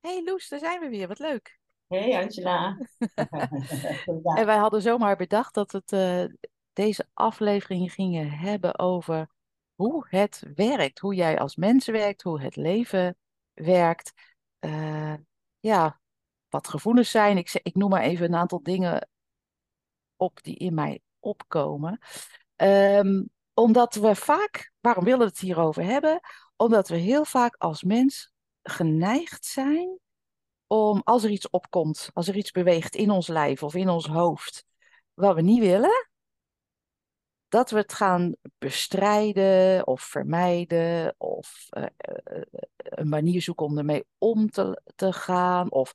Hey Loes, daar zijn we weer. Wat leuk. Hey Angela. En wij hadden zomaar bedacht dat we het, eh, deze aflevering gingen hebben over hoe het werkt. Hoe jij als mens werkt, hoe het leven werkt. Eh, ja, wat gevoelens zijn. Ik, ik noem maar even een aantal dingen op die in mij opkomen. Ehm, omdat we vaak, waarom willen we het hierover hebben? Omdat we heel vaak als mens geneigd zijn om als er iets opkomt, als er iets beweegt in ons lijf of in ons hoofd, wat we niet willen, dat we het gaan bestrijden of vermijden of eh, eh, een manier zoeken om ermee om te, te gaan of,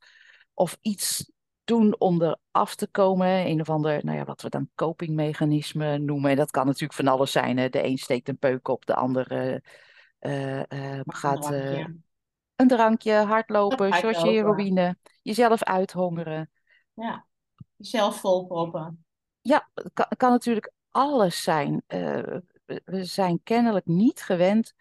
of iets doen om er af te komen. Een of ander, nou ja, wat we dan copingmechanisme noemen. En dat kan natuurlijk van alles zijn. Hè. De een steekt een peuk op, de ander eh, gaat. Een drankje, hardlopen, Hardlopen. heroïne, jezelf uithongeren. Ja. Jezelf volproppen. Ja, het kan, natuurlijk alles zijn. Eh, we, zijn kennelijk niet gewend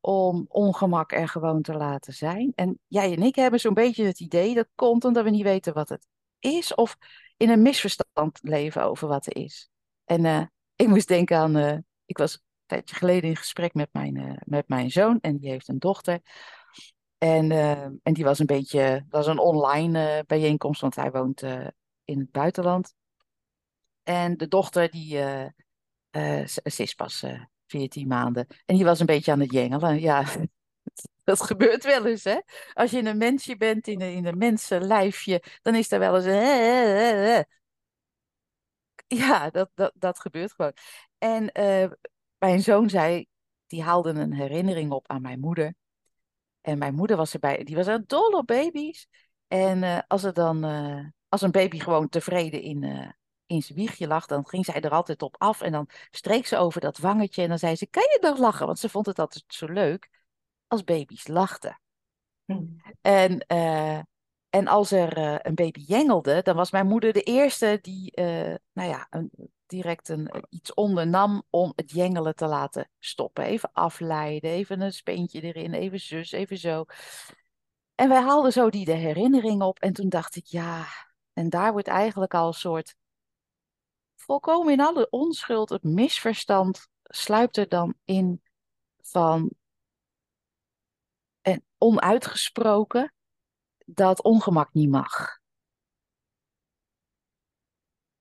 om ongemak er gewoon te laten zijn. En jij en ik hebben zo'n beetje het idee dat komt omdat we niet weten wat het is of in een misverstand leven over wat er is. En eh, ik moest denken aan, eh, ik was een tijdje geleden in gesprek met mijn, met mijn zoon en die heeft een dochter. En, eh, en die was een beetje, dat was een online eh, bijeenkomst, want hij woont eh, in het buitenland. En de dochter, die, ze, is pas eh 14 maanden. En die was een beetje aan het jengelen. Ja, dat gebeurt wel eens, hè? Als je een mensje bent in een, in een mensenlijfje, dan is er wel eens een... Ja, dat, dat, dat gebeurt gewoon. En mijn zoon zei, die haalde een herinnering op aan mijn moeder. En mijn moeder was erbij, die was een dol op baby's. En eh, als er dan, eh, als een baby gewoon tevreden in, eh, in zijn wiegje lag, dan ging zij er altijd op af. En dan streek ze over dat wangetje en dan zei ze, kan je nog lachen? Want ze vond het altijd zo leuk als baby's lachten. En, en als er een baby jengelde, dan was mijn moeder de eerste die, nou ja, een, direct een, eh, iets ondernam om het jengelen te laten stoppen. Even afleiden, even een speentje erin, even zus, even zo. En wij haalden zo die de herinnering op. En toen dacht ik, ja, en daar wordt eigenlijk al een soort, volkomen in alle onschuld, het misverstand sluipt er dan in van, en onuitgesproken, dat ongemak niet mag.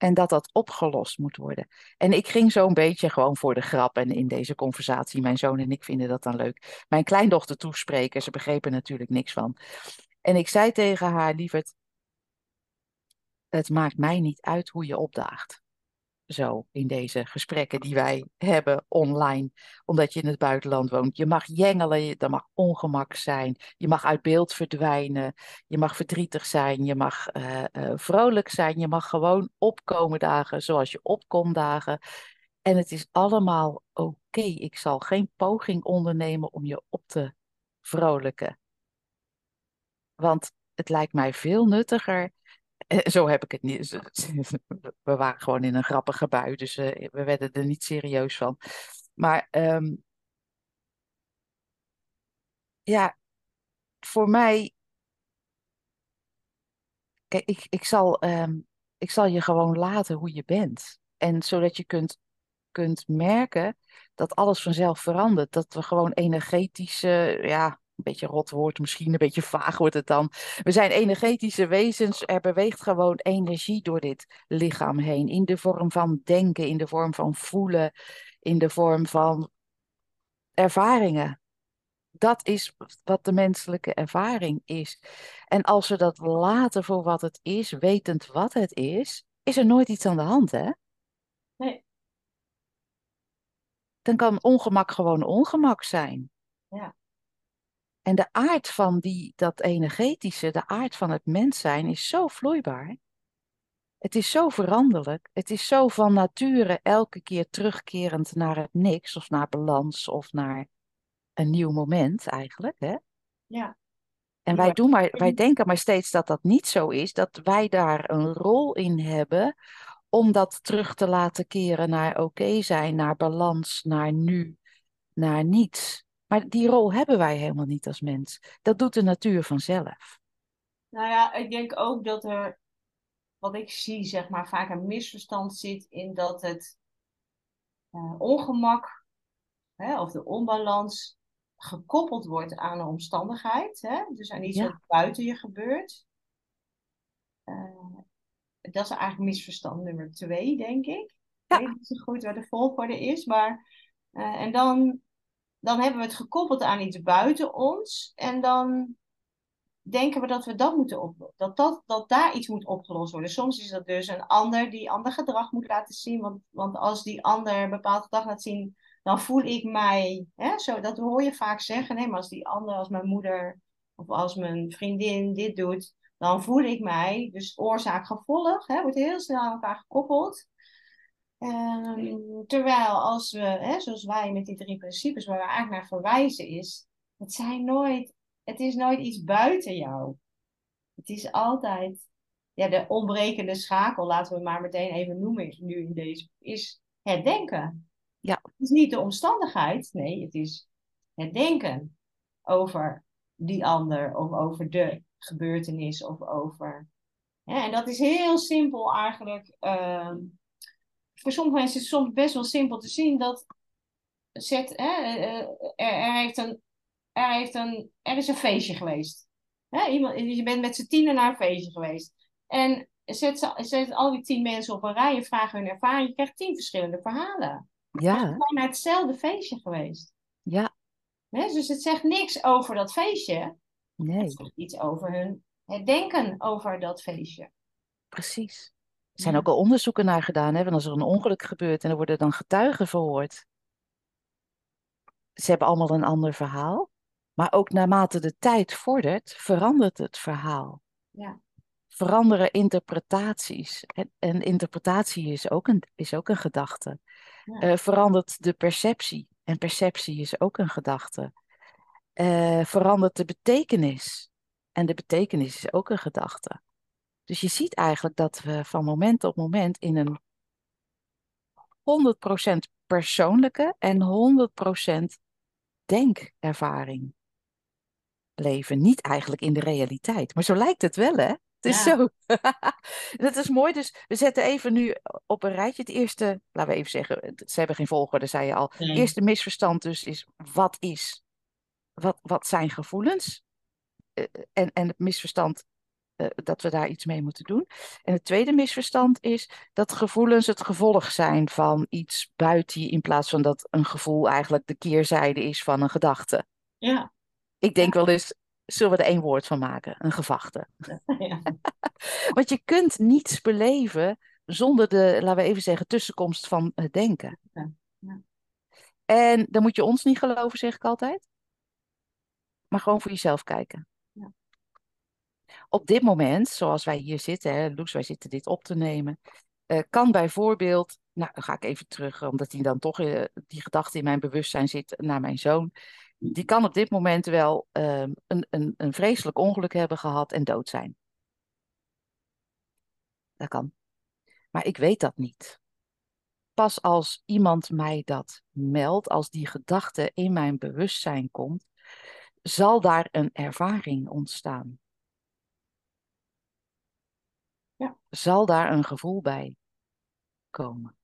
En dat dat opgelost moet worden. En ik ging zo'n beetje gewoon voor de grap en in deze conversatie, mijn zoon en ik vinden dat dan leuk, mijn kleindochter toespreken. Ze begrepen natuurlijk niks van. En ik zei tegen haar, lieverd, het maakt mij niet uit hoe je opdaagt. Zo in deze gesprekken die wij hebben online, omdat je in het buitenland woont. Je mag jengelen, je- er mag ongemak zijn, je mag uit beeld verdwijnen, je mag verdrietig zijn, je mag eh, eh, vrolijk zijn, je mag gewoon opkomen dagen zoals je opkomt dagen. En het is allemaal oké. Ik zal geen poging ondernemen om je op te vrolijken, want het lijkt mij veel nuttiger Zo heb ik het niet. We waren gewoon in een grappige bui, dus eh, we werden er niet serieus van. Maar ehm, ja, voor mij, kijk, ik, ik zal, ehm, ik zal je gewoon laten hoe je bent. En zodat je kunt, kunt merken dat alles vanzelf verandert. Dat we gewoon energetisch, eh, ja, beetje rot woord, misschien een beetje vaag wordt het dan. We zijn energetische wezens. Er beweegt gewoon energie door dit lichaam heen. In de vorm van denken, in de vorm van voelen, in de vorm van ervaringen. Dat is wat de menselijke ervaring is. En als we dat laten voor wat het is, wetend wat het is, is er nooit iets aan de hand, hè? Nee. Dan kan ongemak gewoon ongemak zijn. Ja. En de aard van die, dat energetische, de aard van het mens zijn, is zo vloeibaar. Het is zo veranderlijk. Het is zo van nature elke keer terugkerend naar het niks, of naar balans, of naar een nieuw moment eigenlijk. Hè? Ja. En wij, doen maar, wij denken maar steeds dat dat niet zo is, dat wij daar een rol in hebben om dat terug te laten keren naar oké zijn, naar balans, naar nu, naar niets. Maar die rol hebben wij helemaal niet als mens. Dat doet de natuur vanzelf. Nou ja, ik denk ook dat er, wat ik zie, zeg maar, vaak een misverstand zit in dat het eh, ongemak hè, of de onbalans gekoppeld wordt aan een omstandigheid. Hè? Dus aan iets Ja. wat buiten je gebeurt. Eh, dat is eigenlijk misverstand nummer twee, denk ik. Ja. Ik weet niet zo goed wat de volgorde is, maar... eh, en dan, dan hebben we het gekoppeld aan iets buiten ons. En dan denken we dat we dat moeten oplossen. Dat, dat, dat daar iets moet opgelost worden. Soms is dat dus een ander die ander gedrag moet laten zien. Want, want als die ander bepaald gedrag laat zien, dan voel ik mij. Hè, zo, dat hoor je vaak zeggen. Nee, maar als die ander, als mijn moeder of als mijn vriendin dit doet, dan voel ik mij. Dus oorzaak-gevolg wordt heel snel aan elkaar gekoppeld. Ehm, terwijl als we, hè, zoals wij met die drie principes, waar we eigenlijk naar verwijzen, is: het zijn nooit het is nooit iets buiten jou. Het is altijd, ja, de ontbrekende schakel, laten we maar meteen even noemen nu in deze, is het denken. Ja. Het is niet de omstandigheid, nee, het is het denken over die ander of over de gebeurtenis of over. Hè, en dat is heel simpel eigenlijk. ehm, voor sommige mensen is het soms best wel simpel te zien dat zet, hè, eh, eh, er, er heeft een er, heeft een, er is een feestje geweest. Hè, iemand, je bent met z'n tienen naar een feestje geweest. En zet, ze- zet al die tien mensen op een rij en vraag hun ervaring. Je krijgt tien verschillende verhalen. Maar ze Ja, zijn naar hetzelfde feestje geweest. ja, Hè, dus het zegt niks over dat feestje. nee, Het zegt iets over hun het denken over dat feestje. precies. Er zijn Ja. ook al onderzoeken naar gedaan, hè, want als er een ongeluk gebeurt en er worden dan getuigen verhoord. Ze hebben allemaal een ander verhaal, maar ook naarmate de tijd vordert, verandert het verhaal. Ja. Veranderen interpretaties. En, en interpretatie is ook een, is ook een gedachte. Ja. Eh, verandert de perceptie. En perceptie is ook een gedachte. Eh, verandert de betekenis. En de betekenis is ook een gedachte. Dus je ziet eigenlijk dat we van moment op moment in een 100% persoonlijke en 100% denkervaring leven. Niet eigenlijk in de realiteit, maar zo lijkt het wel, hè? Het is Ja. zo. Dat is mooi. Dus we zetten even nu op een rijtje. Het eerste, laten we even zeggen, ze hebben geen volgorde, zei je al. Het eerste misverstand dus is, wat is, wat, wat zijn gevoelens? Eh, en, en het misverstand eh, dat we daar iets mee moeten doen. En het tweede misverstand is dat gevoelens het gevolg zijn van iets buiten je, in plaats van dat een gevoel eigenlijk de keerzijde is van een gedachte. Ja. Ik denk wel eens, zullen we er één woord van maken? Een gevachte. Ja. Want je kunt niets beleven zonder de, laten we even zeggen, tussenkomst van het denken. Ja, ja. En dan moet je ons niet geloven, zeg ik altijd. Maar gewoon voor jezelf kijken. Op dit moment, zoals wij hier zitten, hè, Loes, wij zitten dit op te nemen, eh, kan bijvoorbeeld, nou dan ga ik even terug, omdat die dan toch eh, die gedachte in mijn bewustzijn zit naar mijn zoon. Die kan op dit moment wel ehm, een, een, een vreselijk ongeluk hebben gehad en dood zijn. Dat kan. Maar ik weet dat niet. Pas als iemand mij dat meldt, als die gedachte in mijn bewustzijn komt, zal daar een ervaring ontstaan. Ja. Zal daar een gevoel bij komen.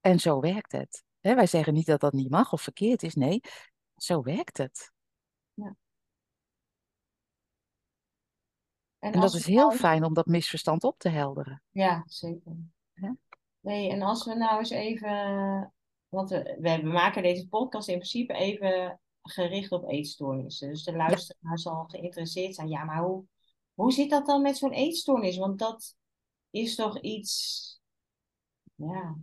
En zo werkt het. Wij zeggen niet dat dat niet mag of verkeerd is. Nee, zo werkt het. En En dat is heel nou- fijn om dat misverstand op te helderen. Ja, zeker. Ja. Nee, en als we nou eens even, want we maken deze podcast in principe even gericht op eetstoornissen. Dus de luisteraar zal geïnteresseerd zijn. Ja, maar hoe, hoe zit dat dan met zo'n eetstoornis? Want dat is toch iets, ja,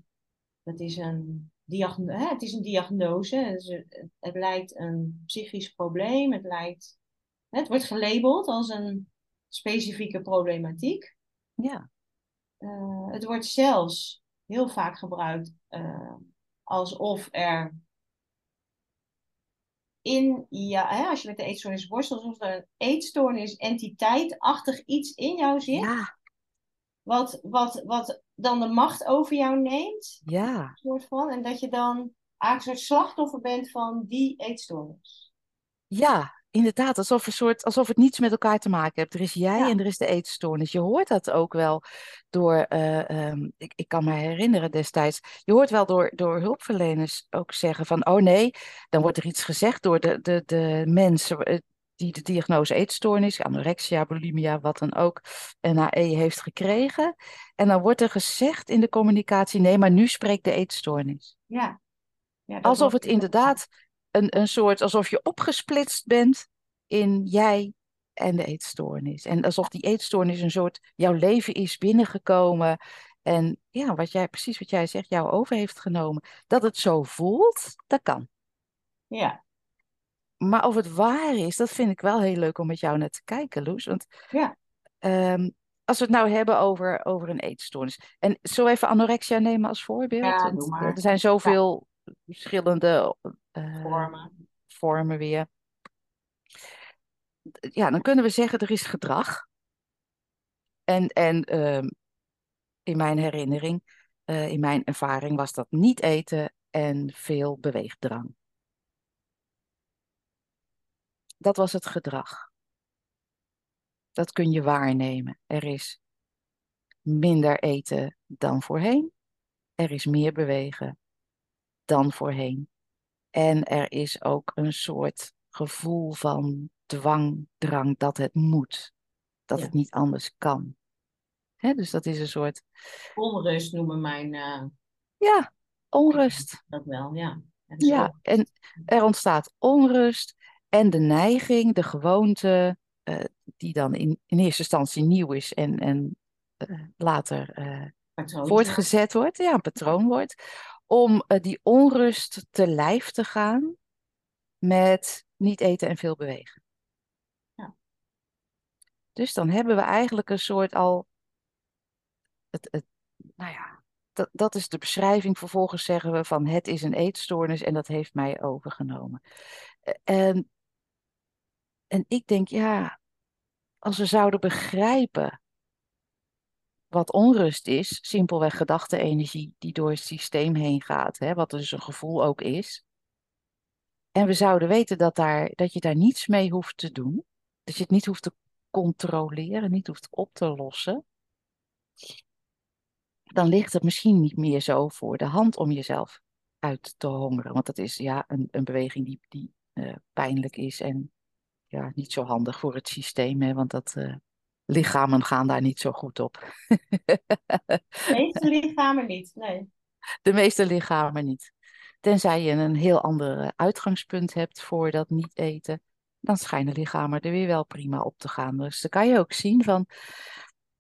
dat is een, diagno hè, het is een diagnose. Het lijkt een psychisch probleem. Het lijkt, het wordt gelabeld als een specifieke problematiek. Ja, Eh, het wordt zelfs heel vaak gebruikt eh, alsof er in, ja, hè, als je met de eetstoornis worstelt, alsof er een eetstoornis entiteitachtig iets in jou zit, ja, wat, wat, wat dan de macht over jou neemt, ja. soort van, en dat je dan eigenlijk een soort slachtoffer bent van die eetstoornis. Ja, inderdaad, alsof, een soort, alsof het niets met elkaar te maken heeft. Er is jij Ja, en er is de eetstoornis. Je hoort dat ook wel door, eh, ehm, ik, ik kan me herinneren destijds, je hoort wel door, door hulpverleners ook zeggen van, oh nee, dan wordt er iets gezegd door de, de, de mensen eh, die de diagnose eetstoornis, anorexia, bulimia, wat dan ook, NAE heeft gekregen. En dan wordt er gezegd in de communicatie, nee, maar nu spreekt de eetstoornis. ja, ja, Alsof het inderdaad een, een soort, alsof je opgesplitst bent in jij en de eetstoornis. En alsof die eetstoornis een soort jouw leven is binnengekomen. En ja, wat jij, precies wat jij zegt, jou over heeft genomen. Dat het zo voelt, dat kan. Ja, Maar of het waar is, dat vind ik wel heel leuk om met jou naar te kijken, Loes. Want ja, ehm, als we het nou hebben over, over een eetstoornis. En zo even anorexia nemen als voorbeeld. ja, Want maar. er zijn Ja, zoveel verschillende vormen. vormen weer. Ja, dan kunnen we zeggen er is gedrag. En, en ehm, in mijn herinnering, eh, in mijn ervaring, was dat niet eten en veel beweegdrang. Dat was het gedrag. Dat kun je waarnemen. Er is minder eten dan voorheen. Er is meer bewegen dan voorheen. En er is ook een soort gevoel van dwang, drang dat het moet. Dat Ja. het niet anders kan. Hè, dus dat is een soort, Onrust noemen mijn eh, ja, onrust. dat wel, ja. En. Ja, en er ontstaat onrust en de neiging, de gewoonte, eh, die dan in, in eerste instantie nieuw is en, en eh, later voortgezet wordt, ja, een patroon wordt, om eh, die onrust te lijf te gaan met niet eten en veel bewegen. Ja. Dus dan hebben we eigenlijk een soort al, het, het, nou ja, dat, dat is de beschrijving. Vervolgens zeggen we van het is een eetstoornis en dat heeft mij overgenomen. Eh, En, en ik denk, ja, als we zouden begrijpen wat onrust is, simpelweg gedachte-energie die door het systeem heen gaat, hè, wat dus een gevoel ook is. En we zouden weten dat, daar, dat je daar niets mee hoeft te doen, dat je het niet hoeft te controleren, niet hoeft op te lossen, dan ligt het misschien niet meer zo voor de hand om jezelf uit te hongeren. Want dat is ja een, een beweging die, die eh, pijnlijk is en ja, niet zo handig voor het systeem, hè, want dat, eh, lichamen gaan daar niet zo goed op. De meeste lichamen niet, nee. De meeste lichamen niet. Tenzij je een heel ander eh, uitgangspunt hebt voor dat niet eten, dan schijnen lichamen er weer wel prima op te gaan. Dus dan kan je ook zien van,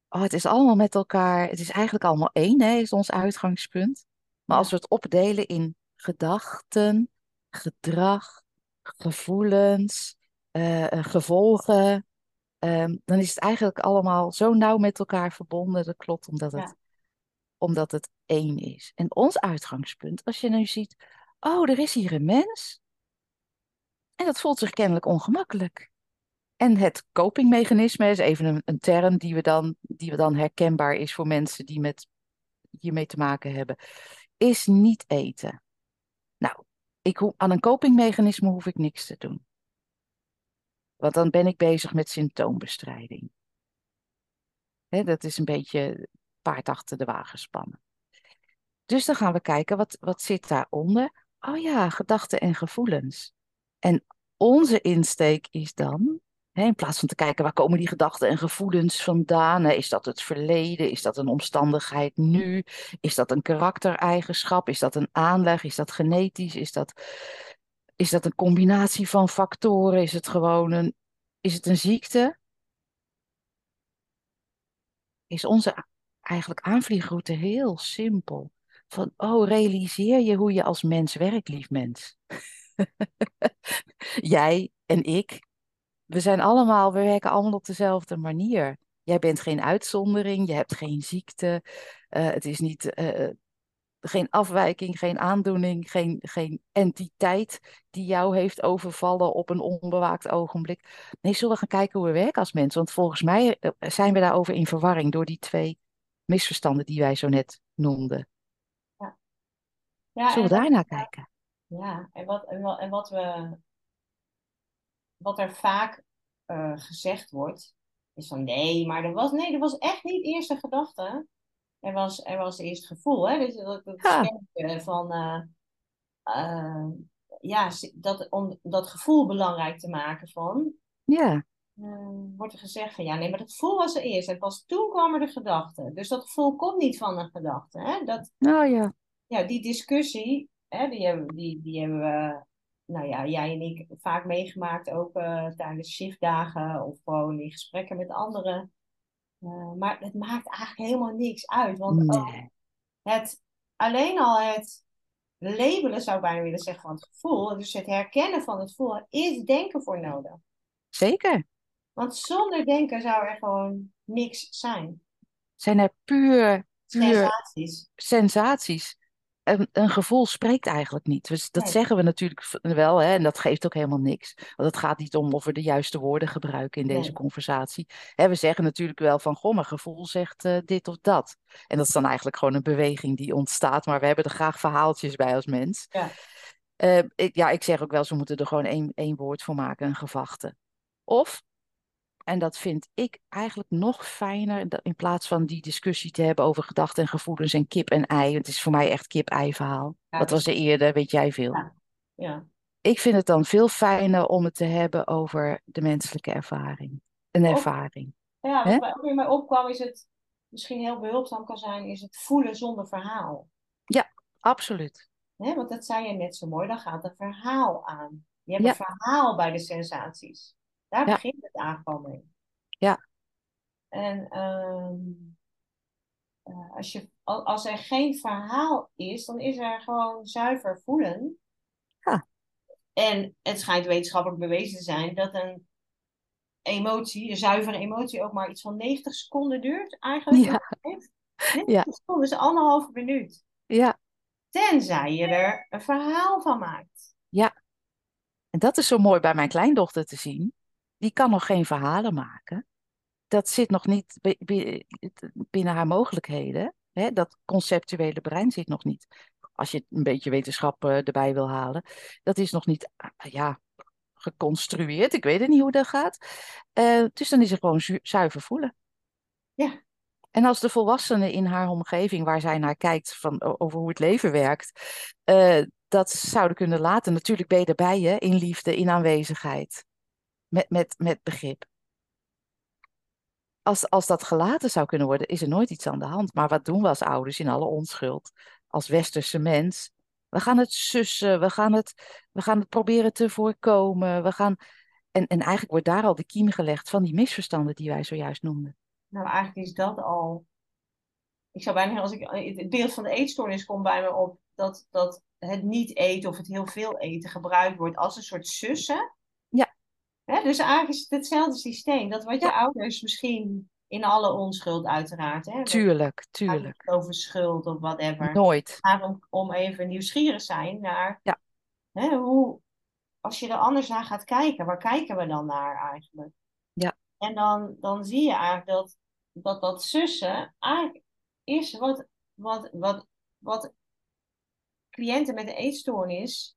oh, het is allemaal met elkaar, het is eigenlijk allemaal één, hè, is ons uitgangspunt. Maar als we het opdelen in gedachten, gedrag, gevoelens, eh, eh, gevolgen, ehm, dan is het eigenlijk allemaal zo nauw met elkaar verbonden. Dat klopt, omdat het, Ja. omdat het één is. En ons uitgangspunt, als je nu ziet, oh, er is hier een mens. En dat voelt zich kennelijk ongemakkelijk. En het copingmechanisme is even een, een term die we, dan, die we dan herkenbaar is voor mensen die met hiermee te maken hebben, is niet eten. Nou, ik aan een copingmechanisme hoef ik niks te doen. Want dan ben ik bezig met symptoombestrijding. Dat is een beetje paard achter de wagen spannen. Dus dan gaan we kijken, wat, wat zit daaronder? Oh ja, gedachten en gevoelens. En onze insteek is dan, in plaats van te kijken waar komen die gedachten en gevoelens vandaan? Is dat het verleden? Is dat een omstandigheid nu? Is dat een karaktereigenschap? Is dat een aanleg? Is dat genetisch? Is dat, is dat een combinatie van factoren? Is het gewoon een, is het een ziekte? Is onze eigenlijk aanvliegroute heel simpel. Van, oh, realiseer je hoe je als mens werkt, lief mens. Jij en ik, we zijn allemaal, we werken allemaal op dezelfde manier. Jij bent geen uitzondering, je hebt geen ziekte, eh, het is niet, eh, geen afwijking, geen aandoening, geen, geen entiteit die jou heeft overvallen op een onbewaakt ogenblik. Nee, zullen we gaan kijken hoe we werken als mensen? Want volgens mij eh, zijn we daarover in verwarring door die twee misverstanden die wij zo net noemden. Ja, Zullen en we wat, daar naar kijken? ja, en wat, en wat, en wat we wat er vaak eh, gezegd wordt, is van nee, maar er was, nee, er was echt niet eerst de gedachte. Er was, er was eerst gevoel. Hè? Dus dat, dat Ja. van, eh, eh, ja, dat, om dat gevoel belangrijk te maken van, Ja, eh, wordt er gezegd van ja, nee, maar dat gevoel was er eerst. En pas toen kwam er de gedachte. Dus dat gevoel komt niet van een gedachte. Hè? Dat, nou ja. ja, die discussie, hè, die, hebben, die, die hebben we, nou ja, jij en ik vaak meegemaakt, ook eh, tijdens shiftdagen of gewoon in gesprekken met anderen. Eh, maar het maakt eigenlijk helemaal niks uit. Want ook Nee. het, alleen al het labelen, zou ik bijna willen zeggen, van het gevoel, dus het herkennen van het gevoel, is denken voor nodig. Zeker. Want zonder denken zou er gewoon niks zijn. Zijn er puur, puur Sensaties. sensaties. Een, een gevoel spreekt eigenlijk niet. Dus dat Nee. zeggen we natuurlijk wel, hè, en dat geeft ook helemaal niks. Want het gaat niet om of we de juiste woorden gebruiken in deze Nee. conversatie. Hè, we zeggen natuurlijk wel van, goh, mijn gevoel zegt eh, dit of dat. En dat is dan eigenlijk gewoon een beweging die ontstaat, maar we hebben er graag verhaaltjes bij als mens. Ja. Eh, ik, ja, ik zeg ook wel, ze moeten er gewoon één, één woord voor maken, een gevachte. Of, en dat vind ik eigenlijk nog fijner, in plaats van die discussie te hebben over gedachten en gevoelens en kip en ei. Het is voor mij echt kip-ei verhaal. Ja, Wat dat was er eerder, weet jij veel. Ja. Ja. Ik vind het dan veel fijner om het te hebben over de menselijke ervaring. Een ervaring. Ja, wat mij opkwam is het misschien heel behulpzaam kan zijn, is het voelen zonder verhaal. Absoluut. Hè? Want dat zei je net zo mooi, dan gaat een verhaal aan. Je hebt Ja. een verhaal bij de sensaties. Daar Ja. begint het eigenlijk al mee. Ja. En ehm, eh, als, je, al- als er geen verhaal is, dan is er gewoon zuiver voelen. Ja. En het schijnt wetenschappelijk bewezen te zijn dat een emotie, een zuivere emotie, ook maar iets van 90 seconden duurt eigenlijk. Ja. 90 Ja. seconden is anderhalve minuut. Ja, Tenzij je er een verhaal van maakt. en dat is zo mooi bij mijn kleindochter te zien. Die kan nog geen verhalen maken. Dat zit nog niet bi- bi- binnen haar mogelijkheden. Hè? Dat conceptuele brein zit nog niet. Als je een beetje wetenschap eh, erbij wil halen. Dat is nog niet ah, ja, geconstrueerd. Ik weet het niet hoe dat gaat. Eh, dus dan is er gewoon zu- zuiver voelen. Ja. En als de volwassene in haar omgeving, waar zij naar kijkt van, over hoe het leven werkt, eh, dat zouden kunnen laten. Natuurlijk ben je erbij, hè, in liefde, in aanwezigheid, met, met, met begrip. Als, als dat gelaten zou kunnen worden, is er nooit iets aan de hand. Maar wat doen we als ouders in alle onschuld, als westerse mens? We gaan het sussen, we gaan het, we gaan het proberen te voorkomen. We gaan... en, en eigenlijk wordt daar al de kiem gelegd van die misverstanden die wij zojuist noemden. Nou, eigenlijk is dat al. Ik zou bijna, als ik, het beeld van de eetstoornis komt bij me op, dat, dat het niet eten of het heel veel eten gebruikt wordt als een soort sussen. Hè, dus eigenlijk is het hetzelfde systeem. Dat wat je ouders misschien in alle onschuld uiteraard, hè, Tuurlijk, tuurlijk. over schuld of whatever. Nooit. Maar om, om even nieuwsgierig zijn naar Ja. hè, hoe, als je er anders naar gaat kijken, waar kijken we dan naar eigenlijk? Ja. En dan, dan zie je eigenlijk dat dat, dat sussen eigenlijk is wat, wat, wat, wat cliënten met een eetstoornis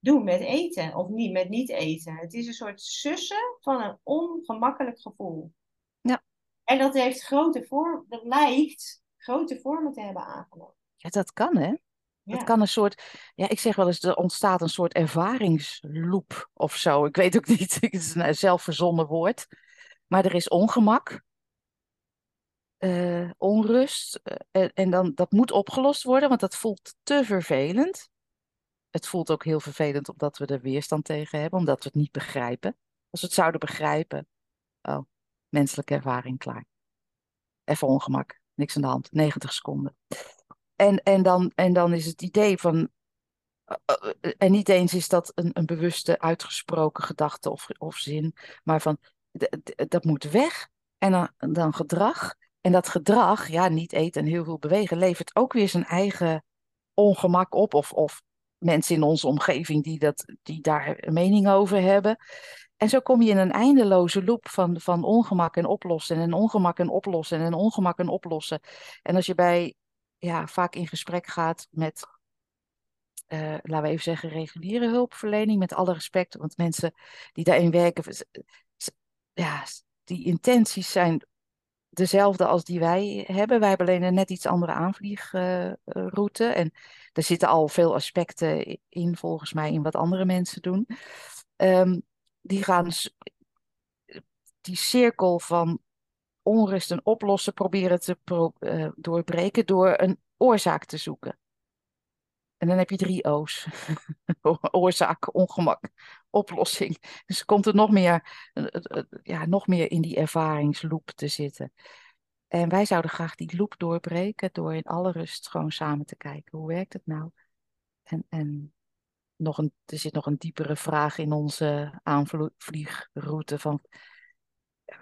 doen met eten of niet met niet eten. Het is een soort sussen van een ongemakkelijk gevoel. Ja. En dat heeft grote vorm, dat lijkt grote vormen te hebben aangenomen. Ja, dat kan, hè? Ja. Het kan een soort, ja, ik zeg wel eens, er ontstaat een soort ervaringsloop of zo. Ik weet ook niet, het is een zelfverzonnen woord. Maar er is ongemak, eh, onrust. en, en dan, dat moet opgelost worden, want dat voelt te vervelend. Het voelt ook heel vervelend omdat we er weerstand tegen hebben, omdat we het niet begrijpen. Als we het zouden begrijpen, oh, menselijke ervaring, klaar. Even ongemak, niks aan de hand, 90 seconden. En, en, dan, en dan is het idee van. eh, eh, En niet eens is dat een, een bewuste, uitgesproken gedachte of, of zin, maar van dat moet weg. En dan, dan gedrag. En dat gedrag, ja, niet eten en heel veel bewegen, levert ook weer zijn eigen ongemak op. Of, of mensen in onze omgeving die, dat, die daar een mening over hebben. En zo kom je in een eindeloze loop van, van ongemak en oplossen en ongemak en oplossen en ongemak en oplossen. En als je bij ja, vaak in gesprek gaat met eh, laten we even zeggen, reguliere hulpverlening, met alle respect, want mensen die daarin werken, ja, die intenties zijn dezelfde als die wij hebben. Wij hebben alleen een net iets andere aanvliegroute. en er zitten al veel aspecten in, volgens mij, in wat andere mensen doen. Ehm, die gaan die cirkel van onrust en oplossen proberen te uh, doorbreken door een oorzaak te zoeken. En dan heb je drie O's. Oorzaak, ongemak, oplossing. Dus komt er nog meer, eh, eh, ja, nog meer in die ervaringsloop te zitten. En wij zouden graag die loop doorbreken door in alle rust gewoon samen te kijken. Hoe werkt het nou? En, en nog een, er zit nog een diepere vraag in onze aanvliegroute van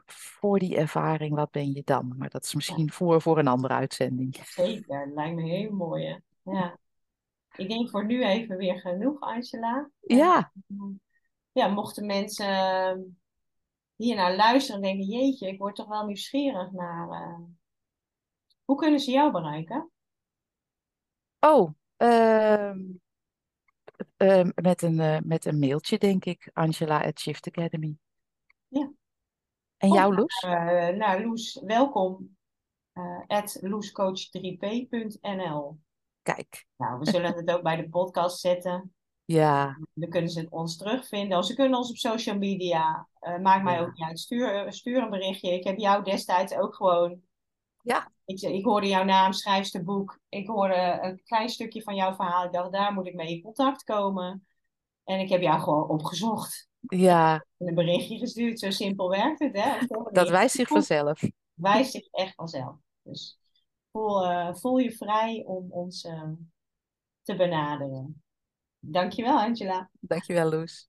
voor die ervaring, wat ben je dan? Maar dat is misschien voor, voor een andere uitzending. Zeker, dat lijkt me heel mooi. Ja. Ik denk voor nu even weer genoeg, Angela. Ja. ja, mochten mensen ehm, hier naar luisteren en denken, jeetje, ik word toch wel nieuwsgierig naar... Uh... Hoe kunnen ze jou bereiken? Oh, uh, uh, met, een, uh, met een mailtje, denk ik. Angela at Shift Academy. Ja. En jou, Loes? nou, Loes, welkom. at loescoach3p.nl Kijk. Nou, we zullen het ook bij de podcast zetten. Ja. Dan kunnen ze ons terugvinden. Of ze kunnen ons op social media. Uh, maakt mij ook niet uit. Stuur, stuur een berichtje. Ik heb jou destijds ook gewoon. Ja. Ik, ik hoorde jouw naam, schrijfsterboek. Ik hoorde een klein stukje van jouw verhaal. Ik dacht, daar moet ik mee in contact komen. En ik heb jou gewoon opgezocht. Ja. En een berichtje gestuurd. Zo simpel werkt het, hè? Dat wijst zich vanzelf. Wijst zich echt vanzelf. Dus voel, uh, voel je vrij om ons uh, te benaderen. Dankjewel, Angela. Dankjewel, Loes.